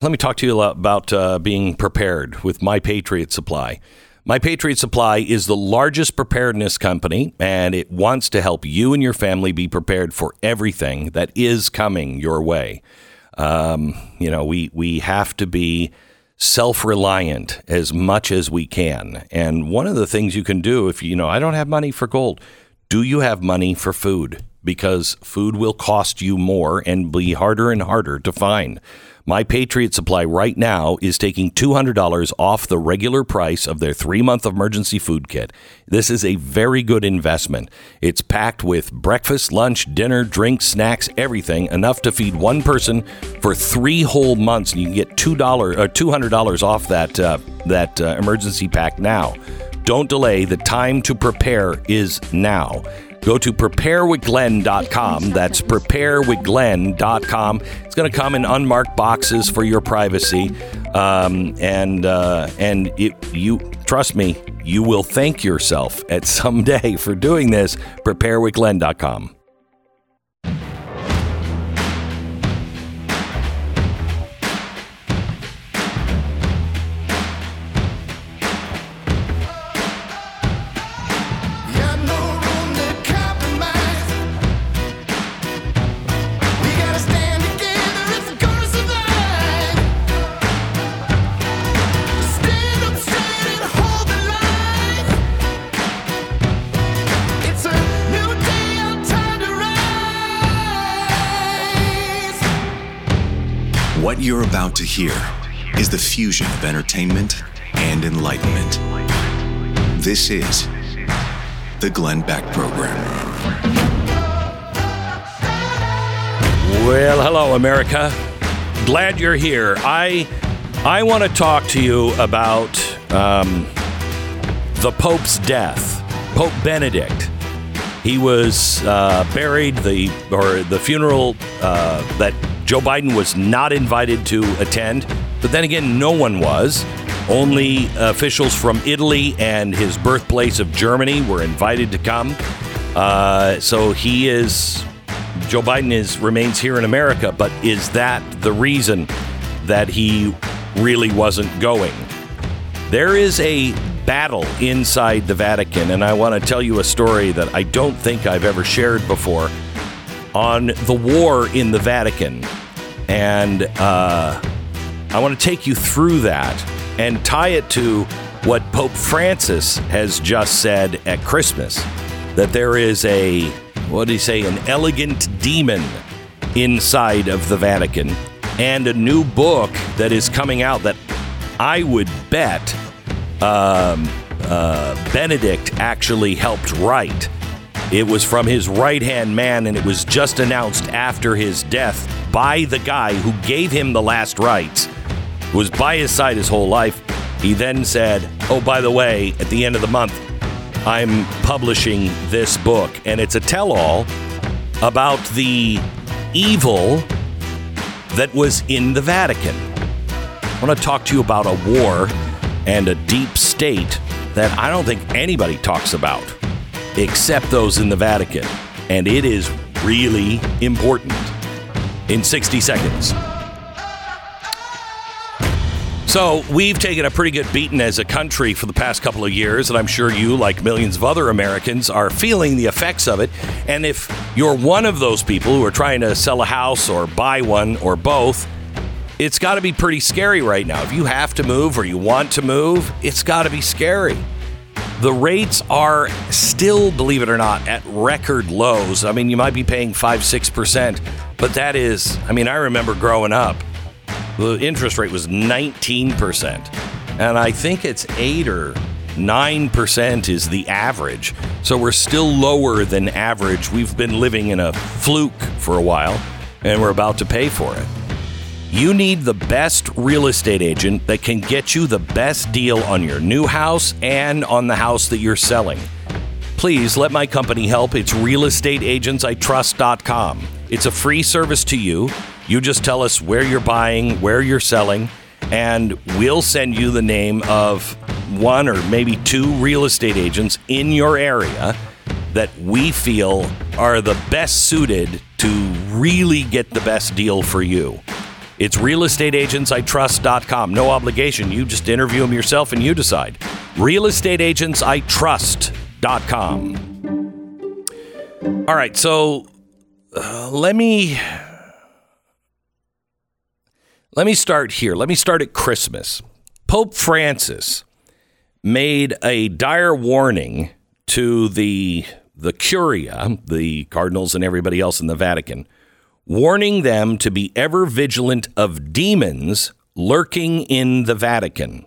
Let me talk to you about uh, being prepared with My Patriot Supply. My Patriot Supply is the largest preparedness company, and it wants to help you and your family be prepared for everything that is coming your way. Um, you know, we, we have to be self reliant as much as we can. And one of the things you can do if you know, I don't have money for gold, do you have money for food? Because food will cost you more and be harder and harder to find. My Patriot Supply right now is taking $200 off the regular price of their three month emergency food kit. This is a very good investment. It's packed with breakfast, lunch, dinner, drinks, snacks, everything, enough to feed one person for three whole months. And you can get $2, uh, $200 off that, uh, that uh, emergency pack now. Don't delay. The time to prepare is now. Go to preparewithglenn.com. That's preparewithglenn.com. It's going to come in unmarked boxes for your privacy. Um, and uh, and it, you trust me, you will thank yourself at some day for doing this. Preparewithglenn.com. hear is the fusion of entertainment and enlightenment. This is the Glenn Beck Program. Well, hello, America. Glad you're here. I I want to talk to you about um, the Pope's death, Pope Benedict. He was uh, buried. The or the funeral uh, that Joe Biden was not invited to attend, but then again, no one was. Only officials from Italy and his birthplace of Germany were invited to come. Uh, so he is, Joe Biden is remains here in America, but is that the reason that he really wasn't going? There is a battle inside the Vatican, and I want to tell you a story that I don't think I've ever shared before on the war in the Vatican. And uh, I want to take you through that and tie it to what Pope Francis has just said at Christmas that there is a, what did he say, an elegant demon inside of the Vatican and a new book that is coming out that I would bet um, uh, Benedict actually helped write. It was from his right hand man, and it was just announced after his death by the guy who gave him the last rites, who was by his side his whole life. He then said, Oh, by the way, at the end of the month, I'm publishing this book, and it's a tell all about the evil that was in the Vatican. I want to talk to you about a war and a deep state that I don't think anybody talks about except those in the Vatican. And it is really important. In 60 seconds. So, we've taken a pretty good beating as a country for the past couple of years, and I'm sure you, like millions of other Americans, are feeling the effects of it. And if you're one of those people who are trying to sell a house or buy one or both, it's got to be pretty scary right now. If you have to move or you want to move, it's got to be scary. The rates are still, believe it or not, at record lows. I mean, you might be paying 5 6%, but that is, I mean, I remember growing up, the interest rate was 19%. And I think it's 8 or 9% is the average. So we're still lower than average. We've been living in a fluke for a while, and we're about to pay for it. You need the best real estate agent that can get you the best deal on your new house and on the house that you're selling. Please let my company help. It's realestateagentsitrust.com. It's a free service to you. You just tell us where you're buying, where you're selling, and we'll send you the name of one or maybe two real estate agents in your area that we feel are the best suited to really get the best deal for you. It's realestateagentsitrust.com. No obligation. You just interview them yourself and you decide. Realestateagentsitrust.com. All right, so uh, let me let me start here. Let me start at Christmas. Pope Francis made a dire warning to the the Curia, the cardinals and everybody else in the Vatican, warning them to be ever vigilant of demons lurking in the Vatican.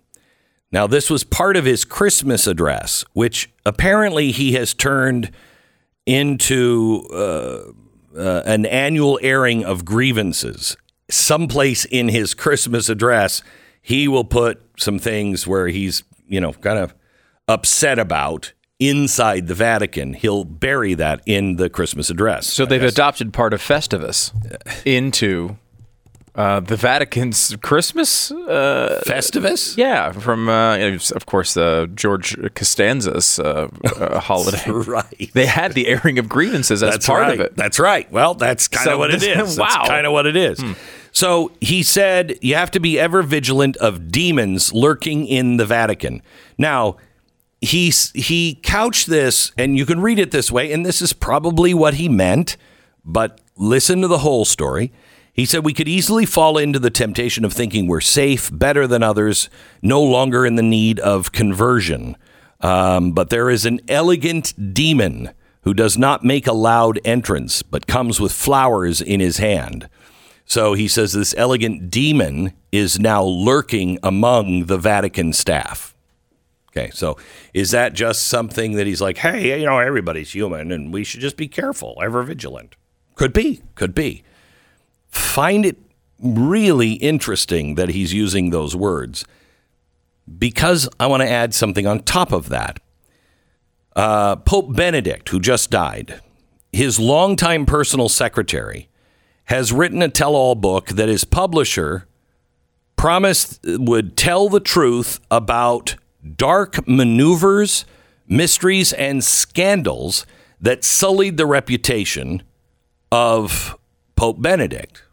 Now, this was part of his Christmas address, which apparently he has turned into uh, uh, an annual airing of grievances. Someplace in his Christmas address, he will put some things where he's, you know, kind of upset about inside the Vatican. He'll bury that in the Christmas address. So they've adopted part of Festivus into uh, the Vatican's Christmas. Uh, Festivus? yeah, from uh, of course uh, George Costanza's uh, uh, holiday. right. They had the airing of grievances as That's part right. of it. That's right. Well, that's kind of So what it is. wow. That's kind of what it is. So he said you have to be ever vigilant of demons lurking in the Vatican. Now, he he couched this, and you can read it this way, and this is probably what he meant. But listen to the whole story. He said we could easily fall into the temptation of thinking we're safe, better than others, no longer in the need of conversion. Um, but there is an elegant demon who does not make a loud entrance, but comes with flowers in his hand. So he says this elegant demon is now lurking among the Vatican staff. Okay, so is that just something that he's like, hey, you know, everybody's human and we should just be careful, ever vigilant? Could be, could be. Find it really interesting that he's using those words because I want to add something on top of that. Uh, Pope Benedict, who just died, his longtime personal secretary, has written a tell all book that his publisher promised would tell the truth about dark maneuvers, mysteries, and scandals that sullied the reputation of Pope Benedict.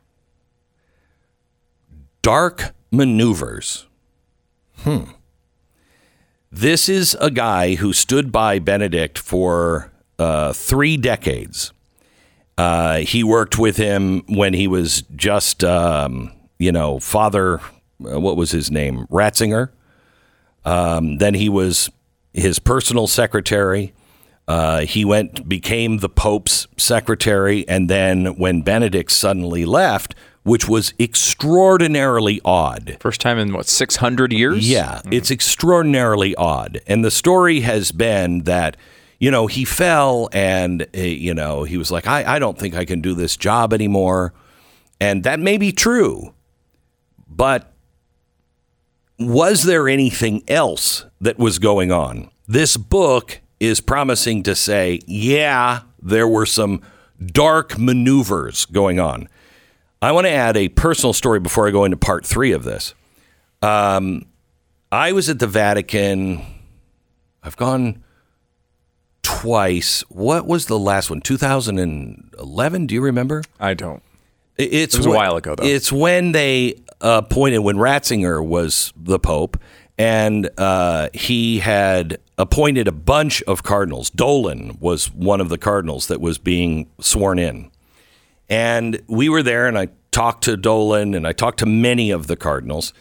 Dark maneuvers. Hmm. This is a guy who stood by Benedict for uh, three decades. Uh, he worked with him when he was just, um, you know, Father, uh, what was his name? Ratzinger. Um, then he was his personal secretary. Uh, he went, became the Pope's secretary. And then when Benedict suddenly left, which was extraordinarily odd. First time in what 600 years? Yeah, it's extraordinarily odd. And the story has been that, you know, he fell and, uh, you know, he was like, I, I don't think I can do this job anymore. And that may be true. But was there anything else that was going on? This book is promising to say, yeah, there were some dark maneuvers going on. I want to add a personal story before I go into part three of this. Um, I was at the Vatican. I've gone twice. What was the last one? 2011? Do you remember? I don't. It- It's It was a while ago, though. It's when they appointed when Ratzinger was the pope, and uh, he had appointed a bunch of cardinals. Dolan was one of the cardinals that was being sworn in, and we were there, and I talked to Dolan, and I talked to many of the cardinals,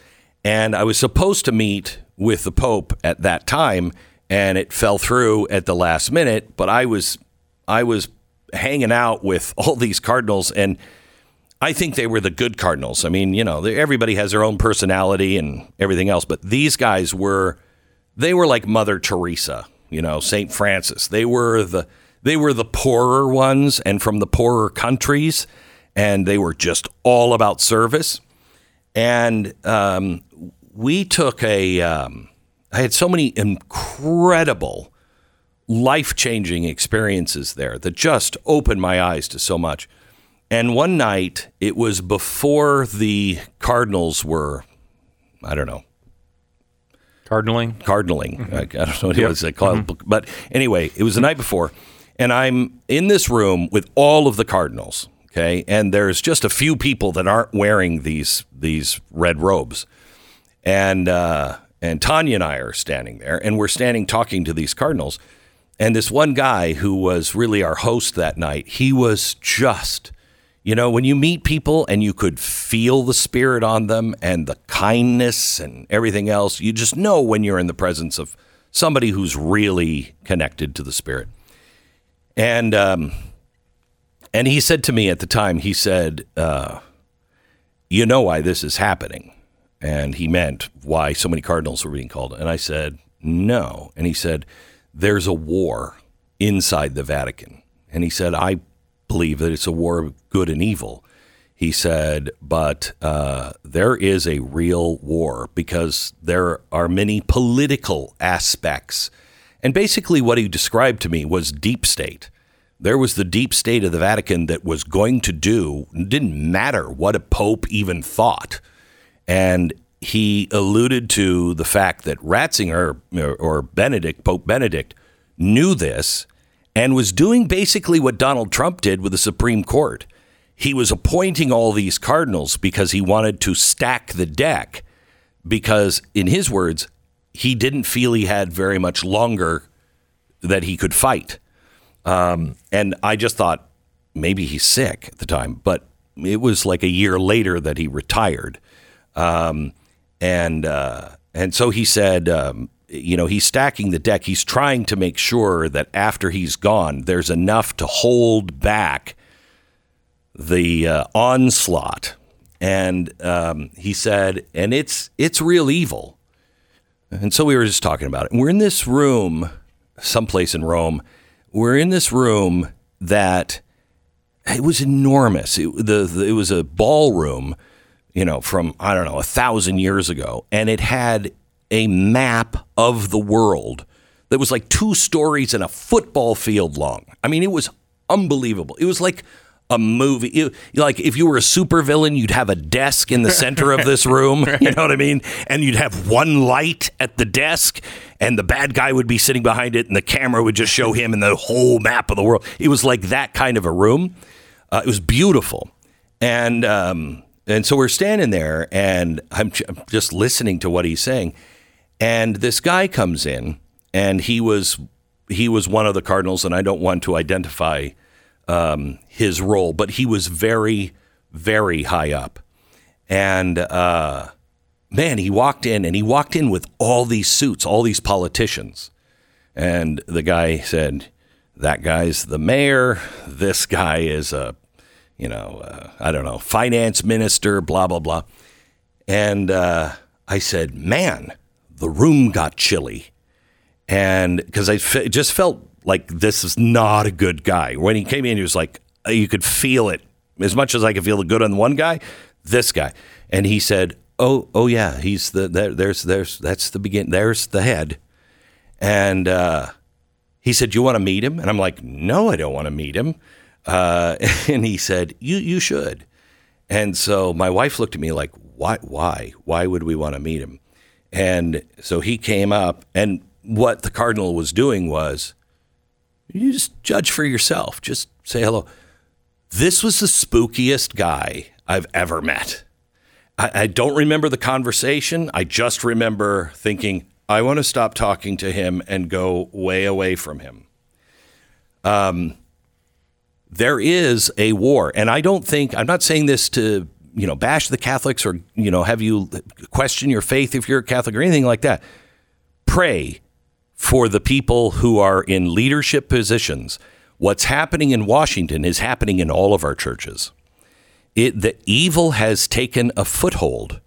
and I was supposed to meet with the pope at that time, and it fell through at the last minute. But I was I was hanging out with all these cardinals and I think they were the good Cardinals. I mean, you know, everybody has their own personality and everything else, but these guys were they were like Mother Teresa, you know, St. Francis. They were the they were the poorer ones and from the poorer countries and they were just all about service. And um, we took a um, I had so many incredible life-changing experiences there that just opened my eyes to so much. And one night, it was before the Cardinals were, I don't know, Cardinaling. cardinaling. I, I don't know what it was they called, but anyway, it was the night before, and I'm in this room with all of the Cardinals. Okay, and there's just a few people that aren't wearing these these red robes, and uh, and Tanya and I are standing there, and we're standing talking to these cardinals, and this one guy who was really our host that night, he was just, you know, when you meet people and you could feel the spirit on them and the kindness and everything else, you just know when you're in the presence of somebody who's really connected to the spirit. And um, and he said to me at the time, he said, uh, "You know why this is happening?" And he meant why so many cardinals were being called. And I said, "No." And he said, "There's a war inside the Vatican." And he said, "I believe that it's a war of good and evil." He said, but uh, there is a real war because there are many political aspects. And basically, what he described to me was deep state. There was the deep state of the Vatican that was going to do, didn't matter what a pope even thought. And he alluded to the fact that Ratzinger or Benedict, Pope Benedict, knew this and was doing basically what Donald Trump did with the Supreme Court. He was appointing all these cardinals because he wanted to stack the deck because in his words he didn't feel he had very much longer that he could fight. Um, and i just thought maybe he's sick at the time but it was like a year later that he retired. Um, and uh, and so he said um, you know he's stacking the deck he's trying to make sure that after he's gone there's enough to hold back the uh, onslaught, and um, he said, and it's it's real evil. And so we were just talking about it. We're in this room, someplace in Rome. We're in this room that it was enormous. It, the, the, it was a ballroom, you know, from I don't know a thousand years ago, and it had a map of the world that was like two stories and a football field long. I mean, it was unbelievable. It was like a movie. You, like if you were a supervillain, you'd have a desk in the center of this room. You know what I mean? And you'd have one light at the desk, and the bad guy would be sitting behind it, and the camera would just show him and the whole map of the world. It was like that kind of a room. Uh, it was beautiful, and um, and so we're standing there, and I'm, I'm just listening to what he's saying, and this guy comes in, and he was he was one of the cardinals, and I don't want to identify um, his role, but he was very, very high up. And uh, man, he walked in and he walked in with all these suits, all these politicians. And the guy said, That guy's the mayor. This guy is a, you know, uh, I don't know, finance minister, blah, blah, blah. And uh, I said, Man, the room got chilly. And because I f- just felt like this is not a good guy. When he came in, he was like, you could feel it as much as I could feel the good on one guy, this guy. And he said, "Oh, oh yeah, he's the there, there's there's that's the begin. There's the head." And uh, he said, "You want to meet him?" And I'm like, "No, I don't want to meet him." Uh, and he said, "You you should." And so my wife looked at me like, "Why? Why? Why would we want to meet him?" And so he came up, and what the cardinal was doing was you just judge for yourself. Just say hello. This was the spookiest guy I've ever met. I, I don't remember the conversation. I just remember thinking, I want to stop talking to him and go way away from him. Um, there is a war, and I don't think I'm not saying this to you know bash the Catholics or you know have you question your faith if you're a Catholic or anything like that. Pray for the people who are in leadership positions. What's happening in Washington is happening in all of our churches. It, the evil has taken a foothold,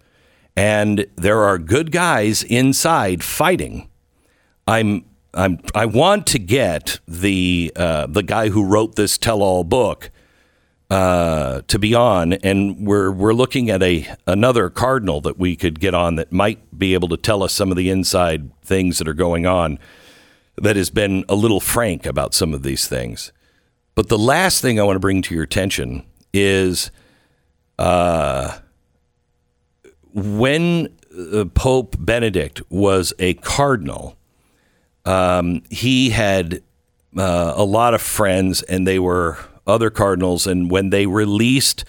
and there are good guys inside fighting. I'm, I'm, I want to get the uh, the guy who wrote this tell-all book uh, to be on, and we're we're looking at a another cardinal that we could get on that might be able to tell us some of the inside things that are going on. That has been a little frank about some of these things. But the last thing I want to bring to your attention is uh, when uh, Pope Benedict was a cardinal, um, he had uh, a lot of friends, and they were other cardinals, and when they released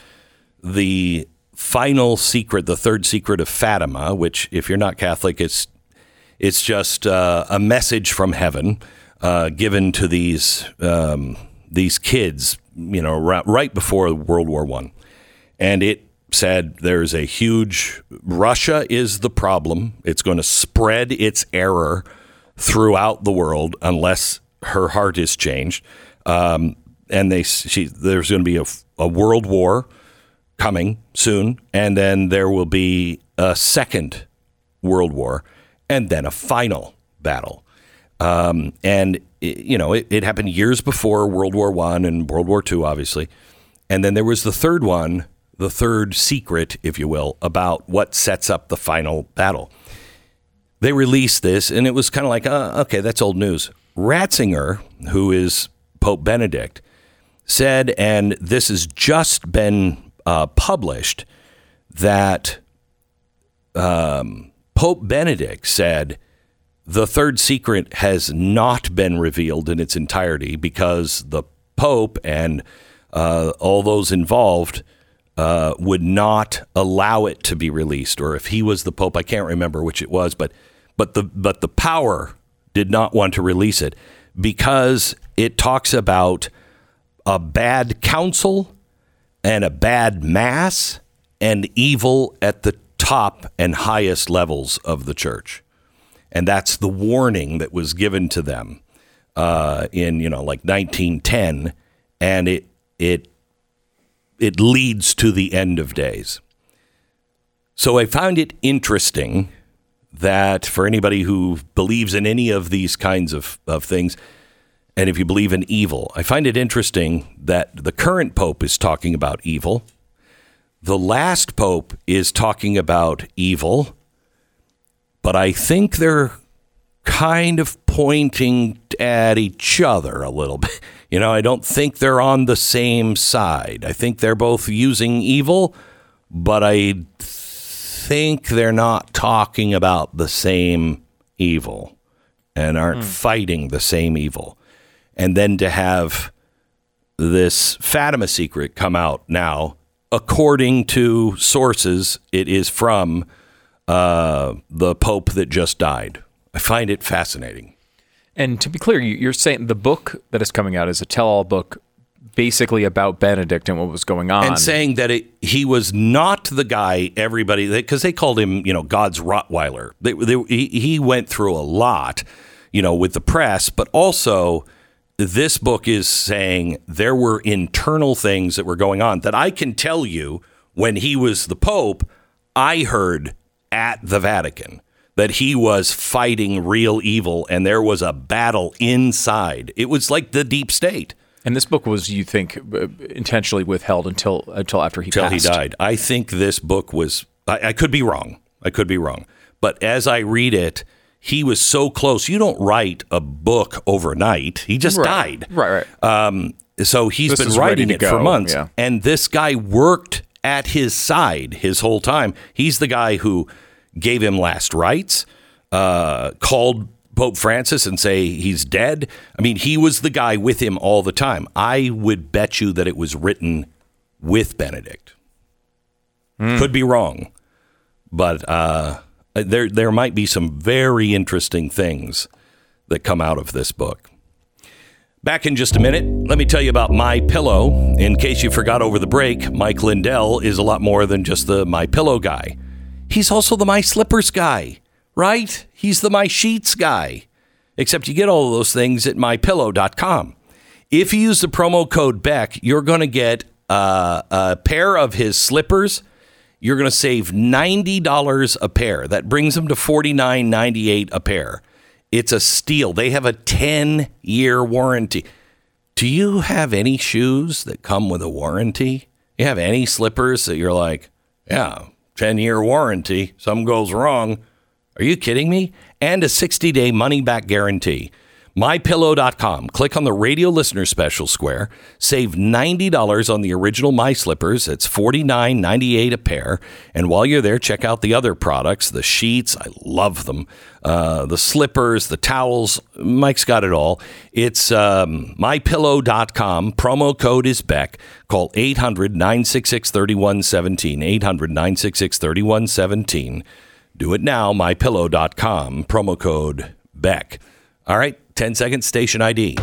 the final secret, the third secret of Fatima, which, if you're not Catholic, it's it's just uh, a message from heaven uh, given to these um, these kids, you know, right, before World War One, and it said there's a huge Russia is the problem. It's going to spread its error throughout the world unless her heart is changed. Um, and they she, there's going to be a, a world war coming soon, and then there will be a second world war, and then a final battle. Um, and it, you know, it, it, happened years before World War One and World War Two, obviously, and then there was the third one, the third secret, if you will, about what sets up the final battle. They released this, and it was kind of like, uh, okay, that's old news. Ratzinger, who is Pope Benedict, said, and this has just been uh, published, that um, Pope Benedict said the third secret has not been revealed in its entirety because the Pope and uh, all those involved uh, would not allow it to be released. Or if he was the Pope, I can't remember which it was, but but the but the power did not want to release it because it talks about a bad council and a bad mass and evil at the top and highest levels of the church. And that's the warning that was given to them uh, in, you know, like 1910. And it, it, it leads to the end of days. So I found it interesting that for anybody who believes in any of these kinds of, of things, and if you believe in evil, I find it interesting that the current pope is talking about evil. The last pope is talking about evil, but I think they're kind of pointing at each other a little bit. You know, I don't think they're on the same side. I think they're both using evil, but I think they're not talking about the same evil and aren't mm. fighting the same evil. And then to have this Fatima secret come out now, according to sources, it is from uh, the Pope that just died. I find it fascinating. And to be clear, you're saying the book that is coming out is a tell all book basically about Benedict and what was going on. And saying that it, he was not the guy everybody, because they called him, you know, God's Rottweiler. They, they, he, he went through a lot, you know, with the press, but also this book is saying there were internal things that were going on that I can tell you when he was the Pope, I heard at the Vatican that he was fighting real evil and there was a battle inside. It was like the deep state. And this book was, you think, uh, intentionally withheld until until after he until passed. he died. I think this book was. I, I, could be wrong. I could be wrong. But as I read it, he was so close. You don't write a book overnight. He just right. died. Right. Right. Um, so he's this been writing it go. for months, yeah. and this guy worked at his side his whole time. He's the guy who gave him last rites, uh, called Pope Francis and say he's dead. I mean, he was the guy with him all the time. I would bet you that it was written with Benedict. Mm. Could be wrong, but uh, there there might be some very interesting things that come out of this book. Back in just a minute, let me tell you about My Pillow. In case you forgot over the break, Mike Lindell is a lot more than just the My Pillow guy. He's also the My Slippers guy right? He's the My Sheets guy. Except you get all those things at mypillow.com. If you use the promo code Beck, you're going to get uh, a pair of his slippers. You're going to save $90 a pair. That brings them to $49.98 a pair. It's a steal. They have a 10 year warranty. Do you have any shoes that come with a warranty? You have any slippers that you're like, yeah, 10 year warranty. Something goes wrong. Are you kidding me? And a 60 day money back guarantee. MyPillow.com. Click on the radio listener special square. Save $90 on the original My Slippers. It's $49.98 a pair. And while you're there, check out the other products the sheets. I love them. Uh, the slippers, the towels. Mike's got it all. It's um, mypillow.com. Promo code is Beck. Call 800 966 3117. 800 966 3117. Do it now, mypillow.com. Promo code Beck. All right, 10 seconds, station ID.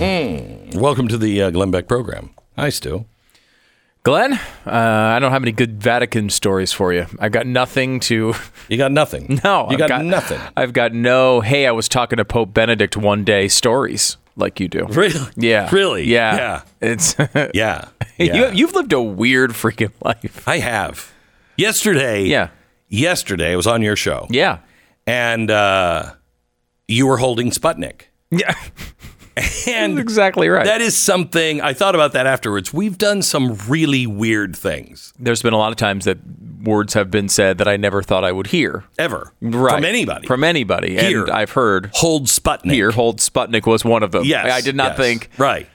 Mm. Welcome to the uh, Glenn Beck program. Hi, Stu. Glenn, uh, I don't have any good Vatican stories for you. I've got nothing to. You got nothing. No, you I've got, nothing. I've got no. Hey, I was talking to Pope Benedict one day. Stories like you do. Really? Yeah. Really? Yeah. Yeah. It's. Yeah. you, yeah. you've lived a weird freaking life. I have. Yesterday. Yeah. Yesterday, I was on your show. Yeah. And uh, you were holding Sputnik. Yeah. And That's exactly right. that is something I thought about that afterwards. We've done some really weird things There's been a lot of times that words have been said that I never thought I would hear. ever Right. from anybody. From anybody. Here. And I've heard hold Sputnik. here, hold Sputnik was one of them. Yes. I did not yes. think. Right.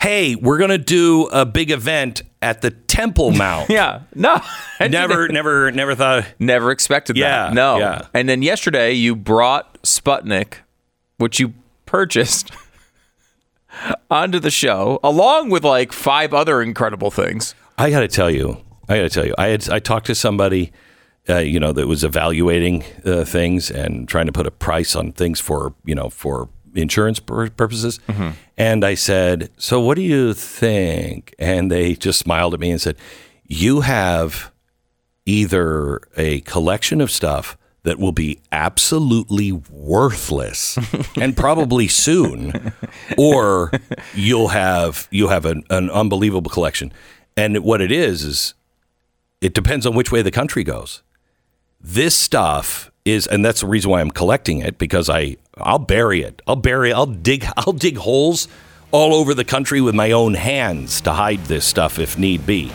Hey, we're going to do a big event at the Temple Mount. Yeah. No. Never, never, never thought. Never expected Yeah, that. No. yeah. And then yesterday you brought Sputnik, which you purchased, onto the show, along with like five other incredible things. I got to tell you, I got to tell you, I had I talked to somebody, uh, you know, that was evaluating uh, things and trying to put a price on things for you know for insurance pur- purposes, and I said, "So what do you think?" And they just smiled at me and said, "You have either a collection of stuff." That will be absolutely worthless and probably soon, or you'll have you have an, an unbelievable collection. And what it is is it depends on which way the country goes. This stuff is, and that's the reason why I'm collecting it because I I'll bury it. I'll bury. I'll dig. I'll dig holes all over the country with my own hands to hide this stuff if need be.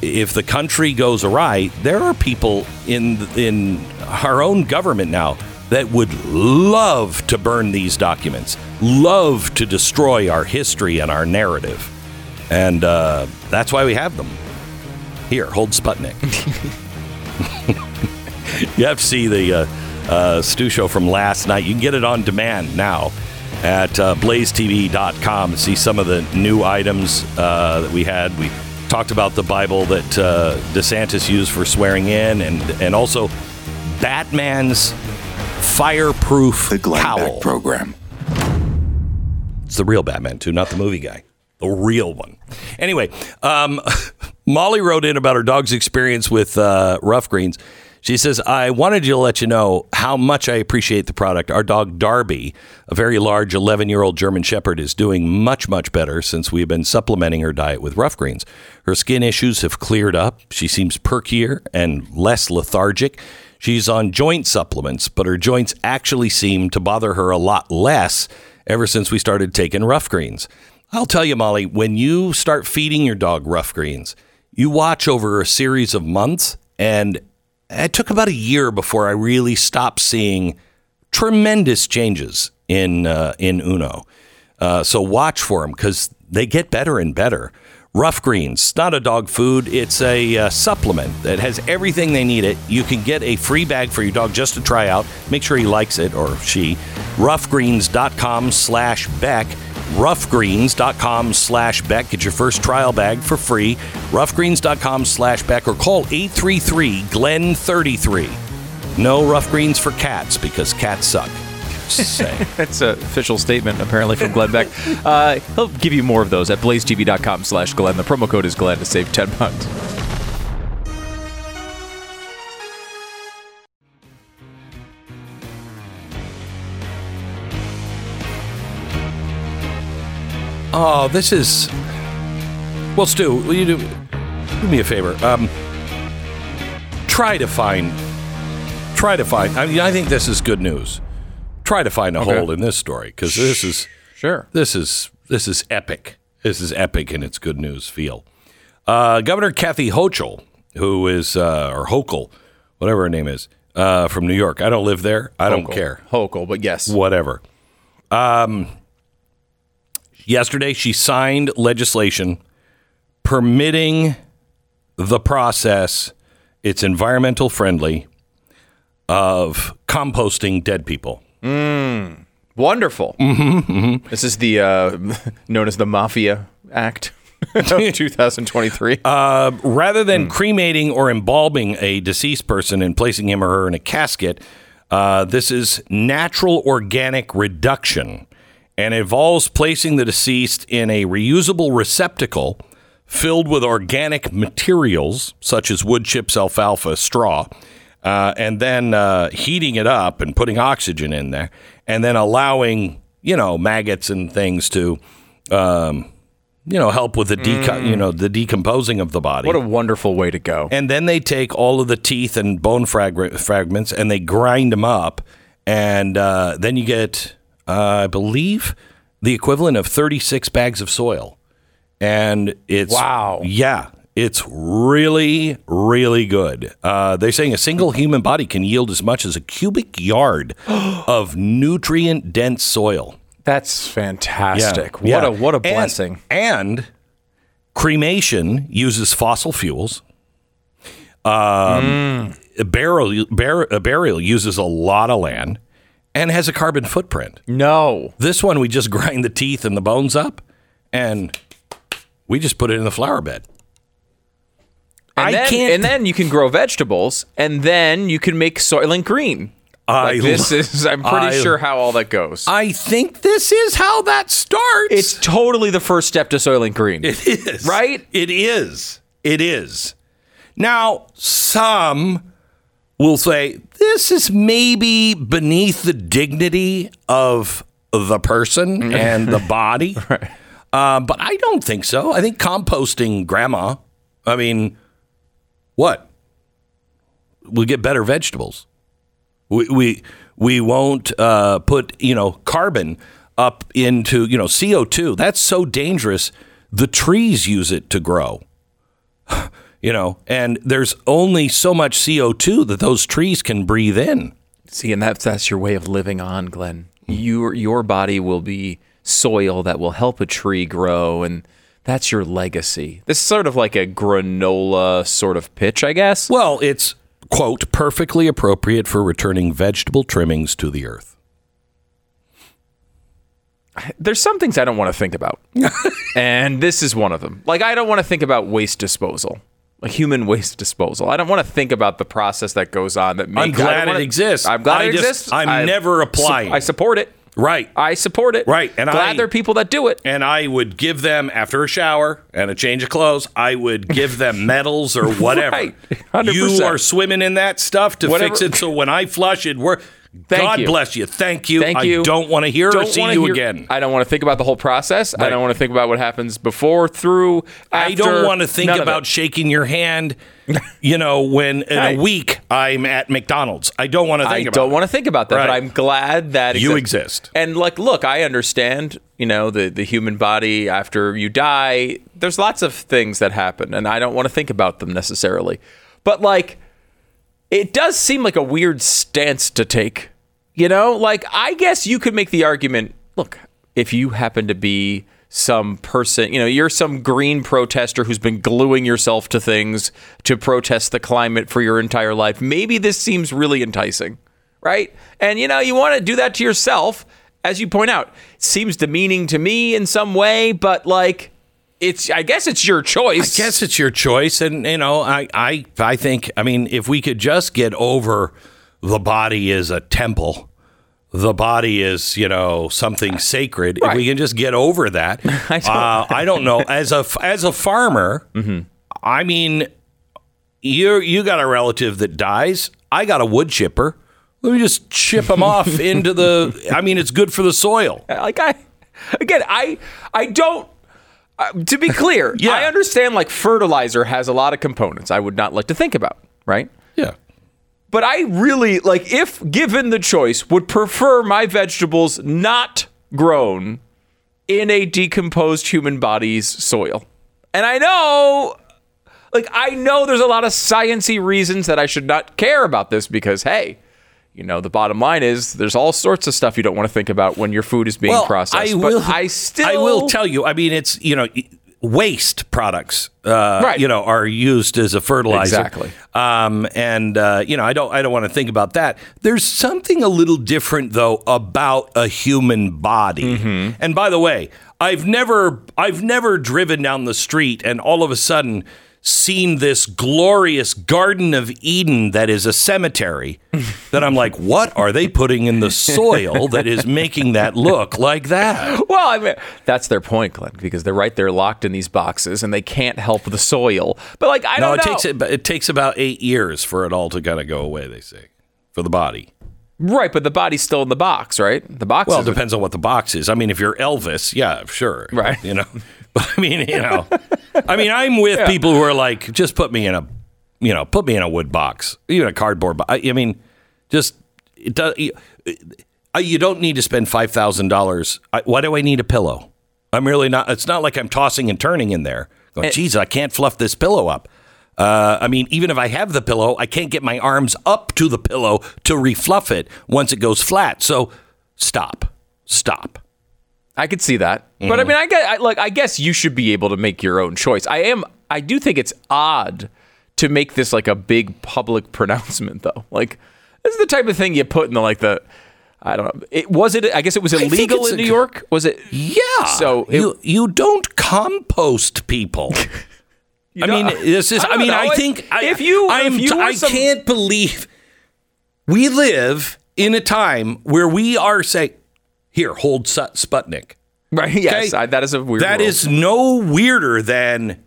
If the country goes awry, there are people in in our own government now that would love to burn these documents, love to destroy our history and our narrative, and uh, that's why we have them. Here, hold Sputnik. you have to see the uh, uh, Stu show from last night. You can get it on demand now at uh, blazetv.com see some of the new items uh, that we had. We talked about the Bible that uh, DeSantis used for swearing in, and and also Batman's fireproof The Glenn cowl. Beck Program. It's the real Batman, too, not the movie guy. The real one. Anyway, um, Molly wrote in about her dog's experience with uh, Ruff Greens. She says, I wanted to let you know how much I appreciate the product. Our dog Darby, a very large 11 year old German Shepherd, is doing much, much better since we've been supplementing her diet with Ruff Greens. Her skin issues have cleared up. She seems perkier and less lethargic. She's on joint supplements, but her joints actually seem to bother her a lot less ever since we started taking Ruff Greens. I'll tell you, Molly, when you start feeding your dog Ruff Greens, you watch over a series of months, and it took about a year before I really stopped seeing tremendous changes in uh, in Uno. Uh, so watch for them because they get better and better. Ruff Greens, not a dog food. It's a uh, supplement that has everything they need it. You can get a free bag for your dog just to try out. Make sure he likes it or she. Ruffgreens.com slash Beck. Ruffgreens.com slash Beck. Get your first trial bag for free. Ruffgreens.com slash Beck or call 833 Glen 33. No Ruff Greens for cats because cats suck. That's an official statement, apparently, from Glenn Beck. Uh, he'll give you more of those at blazetv.com slash Glenn. The promo code is Glenn to save 10 bucks. Oh, this is. Well, Stu, will you do, do me a favor? Um, try to find. Try to find. I mean, I think this is good news. Try to find a Okay. hole in this story because this is Sure. this is this is epic. This is epic in its good news feel. Uh, Governor Kathy Hochul, who is, uh, or Hochul, whatever her name is, uh, from New York. I don't live there. I don't care. Hochul, but yes. Whatever. Um, yesterday, she signed legislation permitting the process, it's environmental friendly, of composting dead people. Wonderful. Mm-hmm, This is the uh, known as the Mafia Act 2023. Uh, rather than cremating or embalming a deceased person and placing him or her in a casket, uh, this is natural organic reduction and involves placing the deceased in a reusable receptacle filled with organic materials such as wood chips, alfalfa, straw, uh, and then uh, heating it up and putting oxygen in there, and then allowing you know maggots and things to. Um, you know, help with the deco- you know the decomposing of the body. what a wonderful way to go. And then they take all of the teeth and bone frag- fragments and they grind them up. And uh, then you get, I believe, the equivalent of 36 bags of soil. And it's. Wow. Yeah. It's really, really good. Uh, they're saying a single human body can yield as much as a cubic yard of nutrient dense soil. That's fantastic. What Yeah. a what a blessing. And, cremation uses fossil fuels. Um, a burial, burial uses a lot of land and has a carbon footprint. no. This one, we just grind the teeth and the bones up, and we just put it in the flower bed. And I then, can't- and then you can grow vegetables, and then you can make Soylent Green. I Like this lo- is, I'm pretty I- sure how all that goes. I think this is how that starts. it's totally the first step to Soylent Green. It is. Right? It is. It is. Now, some will say this is maybe beneath the dignity of the person and the body. Uh, but I don't think so. I think composting grandma, I mean, what? We'll get better vegetables. We, we, we won't uh, put, you know, carbon up into, you know, CO2. That's so dangerous. The trees use it to grow you know, and there's only so much CO2 that those trees can breathe in. See, and that's that's your way of living on, Glenn. Your your body will be soil that will help a tree grow, and that's your legacy. This is sort of like a granola sort of pitch, I guess. Well, it's, quote, perfectly appropriate for returning vegetable trimmings to the earth. There's some things I don't want to think about, and this is one of them. Like I don't want to think about waste disposal. Like human waste disposal. I don't want to think about the process that goes on. That makes, I'm glad wanna- it exists. I'm glad I it just- exists. I'm I never su- applying. I support it. Right. I support it. Right, and glad I- there are people that do it. and I would give them, after a shower and a change of clothes, I would give them medals or whatever. Right. 100%. You are swimming in that stuff to Whatever. fix it so when I flush it, work. Thank God you. bless you. Thank you. Thank you. I don't want to hear or Don't see wanna you hear- again. I don't want to think about the whole process. I don't want to think about what happens before, through. I don't want to think about shaking your hand, you know, when in Right. a week I'm at McDonald's. I don't want to I think about don't it. want to think about that, but I'm glad that You exist. And like, look, I understand. You know, the the human body after you die, there's lots of things that happen, and I don't want to think about them necessarily. But like, it does seem like a weird stance to take. You know, like I guess you could make the argument. Look, if you happen to be some person, you know, you're some green protester who's been gluing yourself to things to protest the climate for your entire life. Maybe this seems really enticing, right? And you know, you want to do that to yourself, as you point out. It seems demeaning to me in some way, but like it's I guess it's your choice. I guess it's your choice, and you know, I, I, I think, I mean, if we could just get over the body is a temple, the body is, you know, something sacred. If we can just get over that, I don't- uh, I don't know. As a as a farmer, I mean, you you got a relative that dies. I got a wood chipper. Let me just chip them off into the. I mean, it's good for the soil. like I again I I don't uh, to be clear Yeah. I understand like fertilizer has a lot of components I would not like to think about right Yeah. but I really like if given the choice would prefer my vegetables not grown in a decomposed human body's soil. And I know like I know there's a lot of sciency reasons that I should not care about this because hey, you know, the bottom line is there's all sorts of stuff you don't want to think about when your food is being processed. I will. I still I will tell you. I mean, it's you know, waste products, uh, Right. You know, are used as a fertilizer. Exactly. Um, and uh, you know, I don't. I don't want to think about that. There's something a little different though about a human body. Mm-hmm. And by the way, I've never, I've never driven down the street and all of a sudden seen this glorious Garden of Eden that is a cemetery. that I'm like, what are they putting in the soil that is making that look like that? Well, I mean, that's their point, Glenn, because they're right there locked in these boxes and they can't help the soil. But like, I No, don't it know. takes it, it takes about eight years for it all to kind of go away. They say for the body. right, but the body's still in the box, right? The box. Well, it depends on what the box is. I mean, if you're Elvis, yeah, sure, Right. You know, but I mean, you know, I mean, I'm with people who are like, just put me in a, you know, put me in a wood box, even a cardboard box. I, I mean, just it does. You, you don't need to spend five thousand dollars. Why do I need a pillow? I'm really not. It's not like I'm tossing and turning in there. Going, geez, I can't fluff this pillow up. Uh, I mean, even if I have the pillow, I can't get my arms up to the pillow to refluff it once it goes flat. So stop, stop. I could see that, but I Mm-hmm. mean, I guess, I, like, I guess you should be able to make your own choice. I am. I do think it's odd to make this like a big public pronouncement, though. Like, this is the type of thing you put in the like the. I don't know. It was it. I guess it was illegal in New York. Was it? Yeah. So it- you you don't compost people. I mean, this is. I I, mean, know. I If- think I, if you- I'm, if you I some- can't believe we live in a time where we are saying, "Here, hold Sputnik." Right. Yes. Okay. I, that is a weird. That world. is no weirder than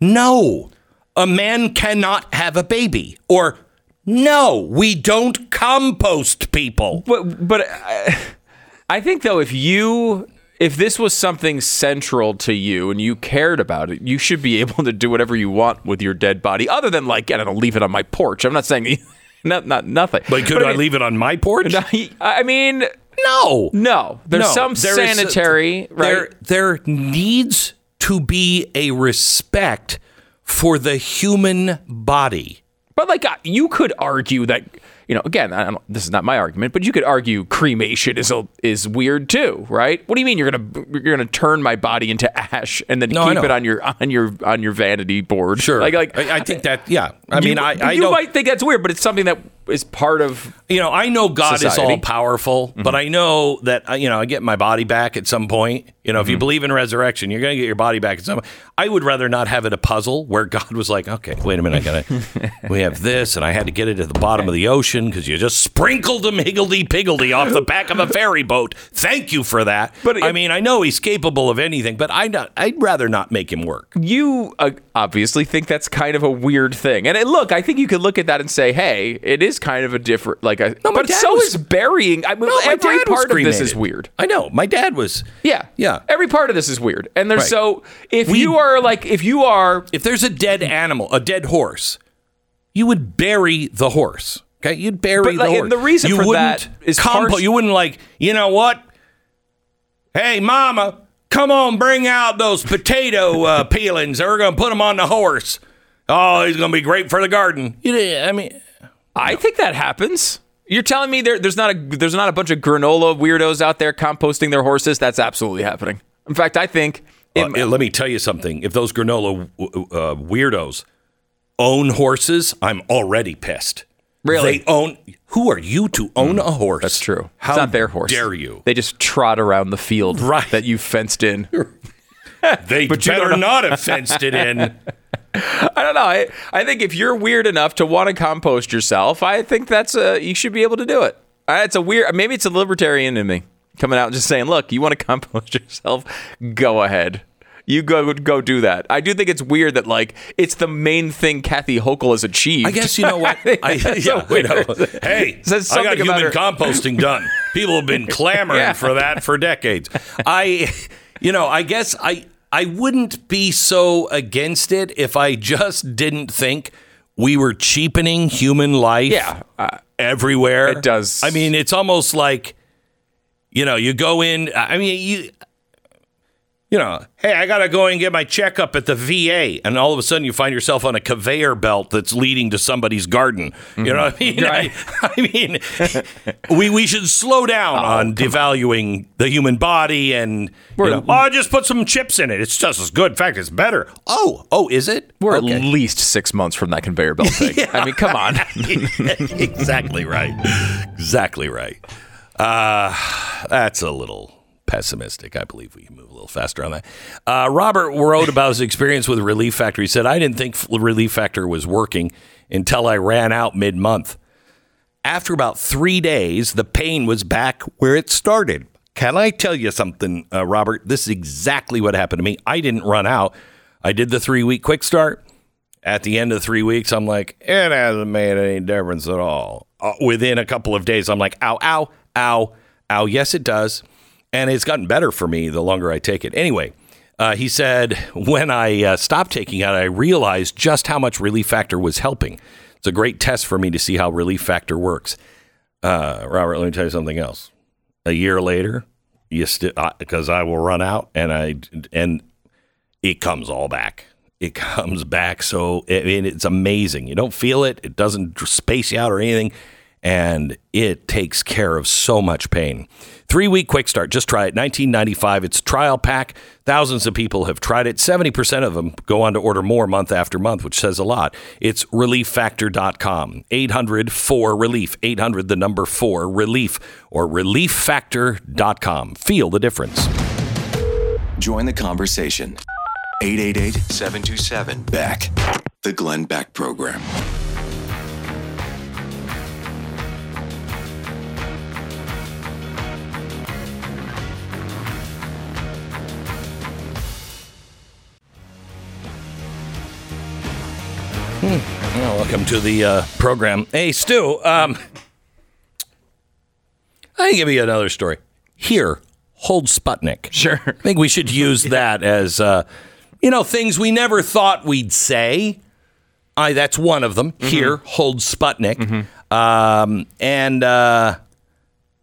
no, a man cannot have a baby, or no, we don't compost people. But but I, I think though, if you if this was something central to you and you cared about it, you should be able to do whatever you want with your dead body, other than like I don't know, leave it on my porch. I'm not saying not not nothing. But could I, leave it on my porch? I mean, No. no. There's No, some there a- sanitary, There, right? there needs to be a respect for the human body. But like uh, you could argue that you know, again, I don't, this is not my argument, but you could argue cremation is a, is weird too, right? What do you mean you're gonna you're gonna turn my body into ash and then No, keep it on your on your on your vanity board? Sure. like like I, I think that. Yeah. I mean, I, I you might think that's weird, but it's something that is part of you know, I know God is all powerful, but I know that uh, you know I get my body back at some point. You know, if you believe in resurrection, you're going to get your body back at some. I would rather not have it a puzzle where God was like, okay, wait a minute, I gotta. we have this, and I had to get it at the bottom of the ocean because you just sprinkled him higgledy piggledy off the back of a ferry boat. Thank you for that. But I mean, I know he's capable of anything, but I not, I'd rather not make him work. you uh, obviously think that's kind of a weird thing. And it, look, I think you could look at that and say, "Hey, it is kind of a different like a." No, my but dad so was- is burying. I mean, No, my every part of this is weird. I know. My dad was. Yeah, Yeah. Every part of this is weird. And there's Right. so if We- you are like if you are if there's a dead animal, a dead horse, you would bury the horse. Okay, you'd bury But, the like, and horse. the reason you for wouldn't that is compo- parts- You wouldn't like. You know what? Hey, mama, come on, bring out those potato uh, peelings. We're gonna put them on the horse. Oh, he's gonna be great for the garden. You know, I mean, I think that happens. You're telling me there, there's not a there's not a bunch of granola weirdos out there composting their horses? That's absolutely happening. In fact, I think it, uh, let me tell you something. If those granola uh, weirdos own horses, I'm already pissed. Really? They own. Who are you to own a horse? that's true. How it's not their horse. Dare you? They just trot around the field Right. that you fenced in. They But better not have fenced it in. I don't know. I, I think if you're weird enough to want to compost yourself, I think that's a you should be able to do it. It's a weird. Maybe it's a libertarian in me coming out and just saying, "Look, you want to compost yourself? Go ahead." You go go do that. I do think it's weird that like it's the main thing Kathy Hochul has achieved. I guess you know what? I, yeah, so know. Hey, I got human her- composting done. People have been clamoring Yeah. for that for decades. I, you know, I guess I I wouldn't be so against it if I just didn't think we were cheapening human life. Yeah, uh, everywhere. It does. I mean, it's almost like, you know, you go in. I mean, you you know, hey, I got to go and get my checkup at the VA. And all of a sudden you find yourself on a conveyor belt that's leading to somebody's garden. You know what I mean? Right. I, I mean, we, we should slow down on devaluing the human body and, you know, oh, just put some chips in it. It's just as good. In fact, it's better. Oh, oh, is it? We're Okay. at least six months from that conveyor belt thing. I mean, come on. exactly right. Exactly right. Uh, that's a little pessimistic. I believe we can move a little faster on that. Uh, Robert wrote about his experience with Relief Factor. He said, I didn't think Relief Factor was working until I ran out mid month. After about three days, the pain was back where it started. Can I tell you something, uh, Robert? This is exactly what happened to me. I didn't run out. I did the three week quick start. At the end of three weeks, I'm like, it hasn't made any difference at all. Uh, within a couple of days, I'm like, ow, ow, ow, ow. Yes, it does. And it's gotten better for me the longer I take it. Anyway, uh, he said, when I uh, stopped taking it, I realized just how much Relief Factor was helping. It's a great test for me to see how Relief Factor works. Uh, Robert, let me tell you something else. A year later, you still because I will run out, and I and it comes all back. It comes back so I mean it's amazing. You don't feel it. It doesn't space you out or anything, and it takes care of so much pain. Three week quick start. Just try it. 1995. It's trial pack. Thousands of people have tried it. 70% of them go on to order more month after month, which says a lot. It's relieffactor.com. 800 4 relief. 800 the number 4 relief or relieffactor.com. Feel the difference. Join the conversation. 888 727 Beck. The Glenn Beck Program. Well, welcome to the uh, program. Hey, Stu. Um, I can give you another story. Here, hold Sputnik. Sure. I think we should use that as, uh, you know, things we never thought we'd say. I that's one of them. Here, hold Sputnik. Um, and uh,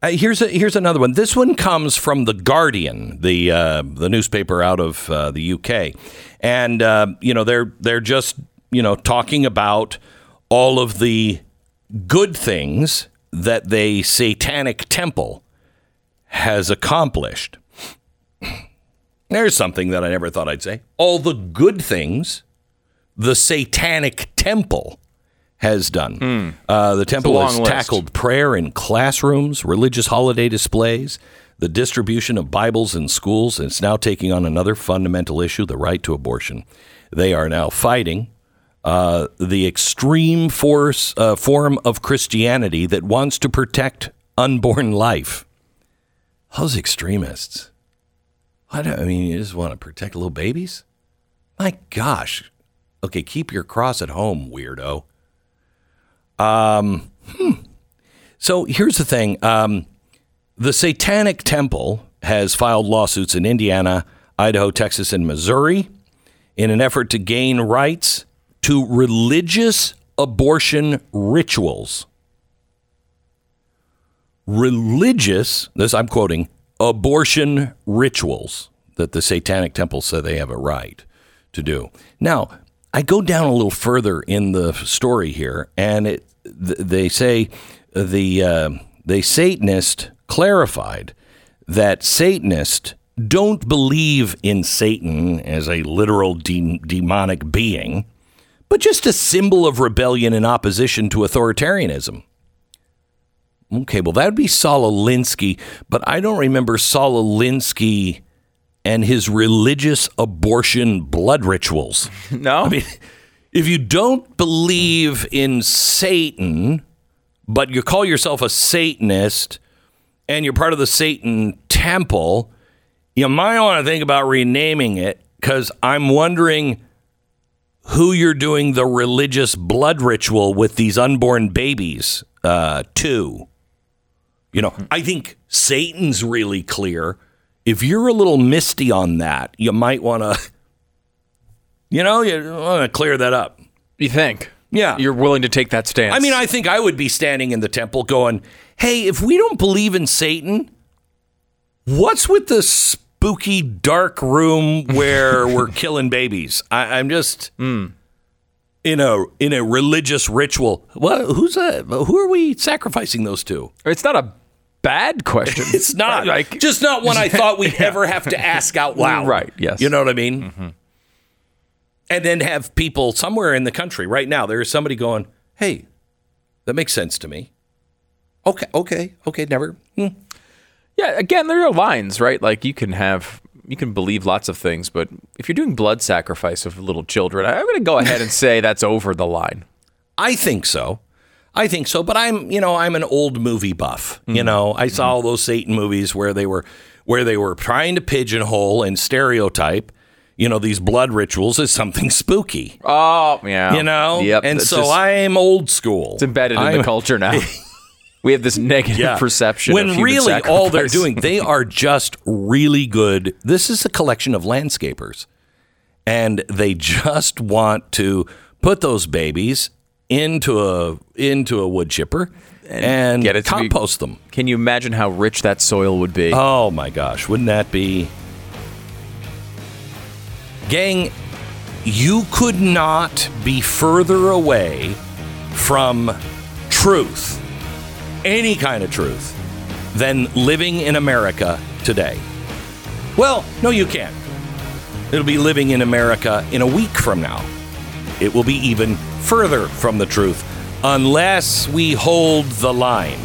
uh, here's a, here's another one. This one comes from the Guardian, the uh, the newspaper out of uh, the UK, and uh, you know they're they're just you know talking about all of the good things that the Satanic Temple has accomplished. There's something that I never thought I'd say. All the good things the Satanic Temple has done. Uh, the temple has list. tackled prayer in classrooms, religious holiday displays, the distribution of Bibles in schools, and it's now taking on another fundamental issue the right to abortion. They are now fighting uh, the extreme force uh, form of Christianity that wants to protect unborn life. Those extremists. I, don't, I mean, you just want to protect little babies? My gosh. Okay, keep your cross at home, weirdo. Um, hmm. So here's the thing um, the Satanic Temple has filed lawsuits in Indiana, Idaho, Texas, and Missouri in an effort to gain rights to religious abortion rituals. Religious, this I'm quoting, abortion rituals that the Satanic Temple said they have a right to do. Now, I go down a little further in the story here, and it, they say the uh, the Satanist clarified that Satanists don't believe in Satan as a literal de- demonic being, but just a symbol of rebellion and opposition to authoritarianism. Okay, well, that would be Saul Alinsky, but I don't remember Saul Alinsky and his religious abortion blood rituals. No? I mean, if you don't believe in Satan, but you call yourself a Satanist and you're part of the Satan temple, you might want to think about renaming it because I'm wondering who you're doing the religious blood ritual with these unborn babies uh, to. You know, I think Satan's really clear. If you're a little misty on that, you might want to, you know, you want to clear that up. you think? Yeah. You're willing to take that stance? I mean, I think I would be standing in the temple going, hey, if we don't believe in Satan, what's with the spooky dark room where we're killing babies. I, I'm just in a in a religious ritual. What? Who's that? Who are we sacrificing those to? It's not a bad question. It's not like just not one I thought we'd ever have to ask out loud. Right, yes. You know what I mean? And then have people somewhere in the country right now. There is somebody going, "Hey, that makes sense to me." Okay, okay, okay. Never. Hmm. Yeah, again, there are lines, right? Like you can have you can believe lots of things, but if you're doing blood sacrifice of little children, I'm going to go ahead and say that's over the line. I think so. I think so, but I'm, you know, I'm an old movie buff. You mm-hmm. know, I saw all those Satan movies where they were where they were trying to pigeonhole and stereotype, you know, these blood rituals as something spooky. Oh, yeah. You know? Yep. And so just- I'm old school. it's embedded in I'm- the culture now. we have this negative perception When really all they're doing, they are just really good. This is a collection of landscapers, and they just want to put those babies into a into a wood chipper and, get it to be- compost them. Can you imagine how rich that soil would be? Oh my gosh, wouldn't that be? Gang, you could not be further away from truth, any kind of truth, than living in America today. Well, no, you can't. It'll be living in America in a week from now. It will be even further from the truth unless we hold the line.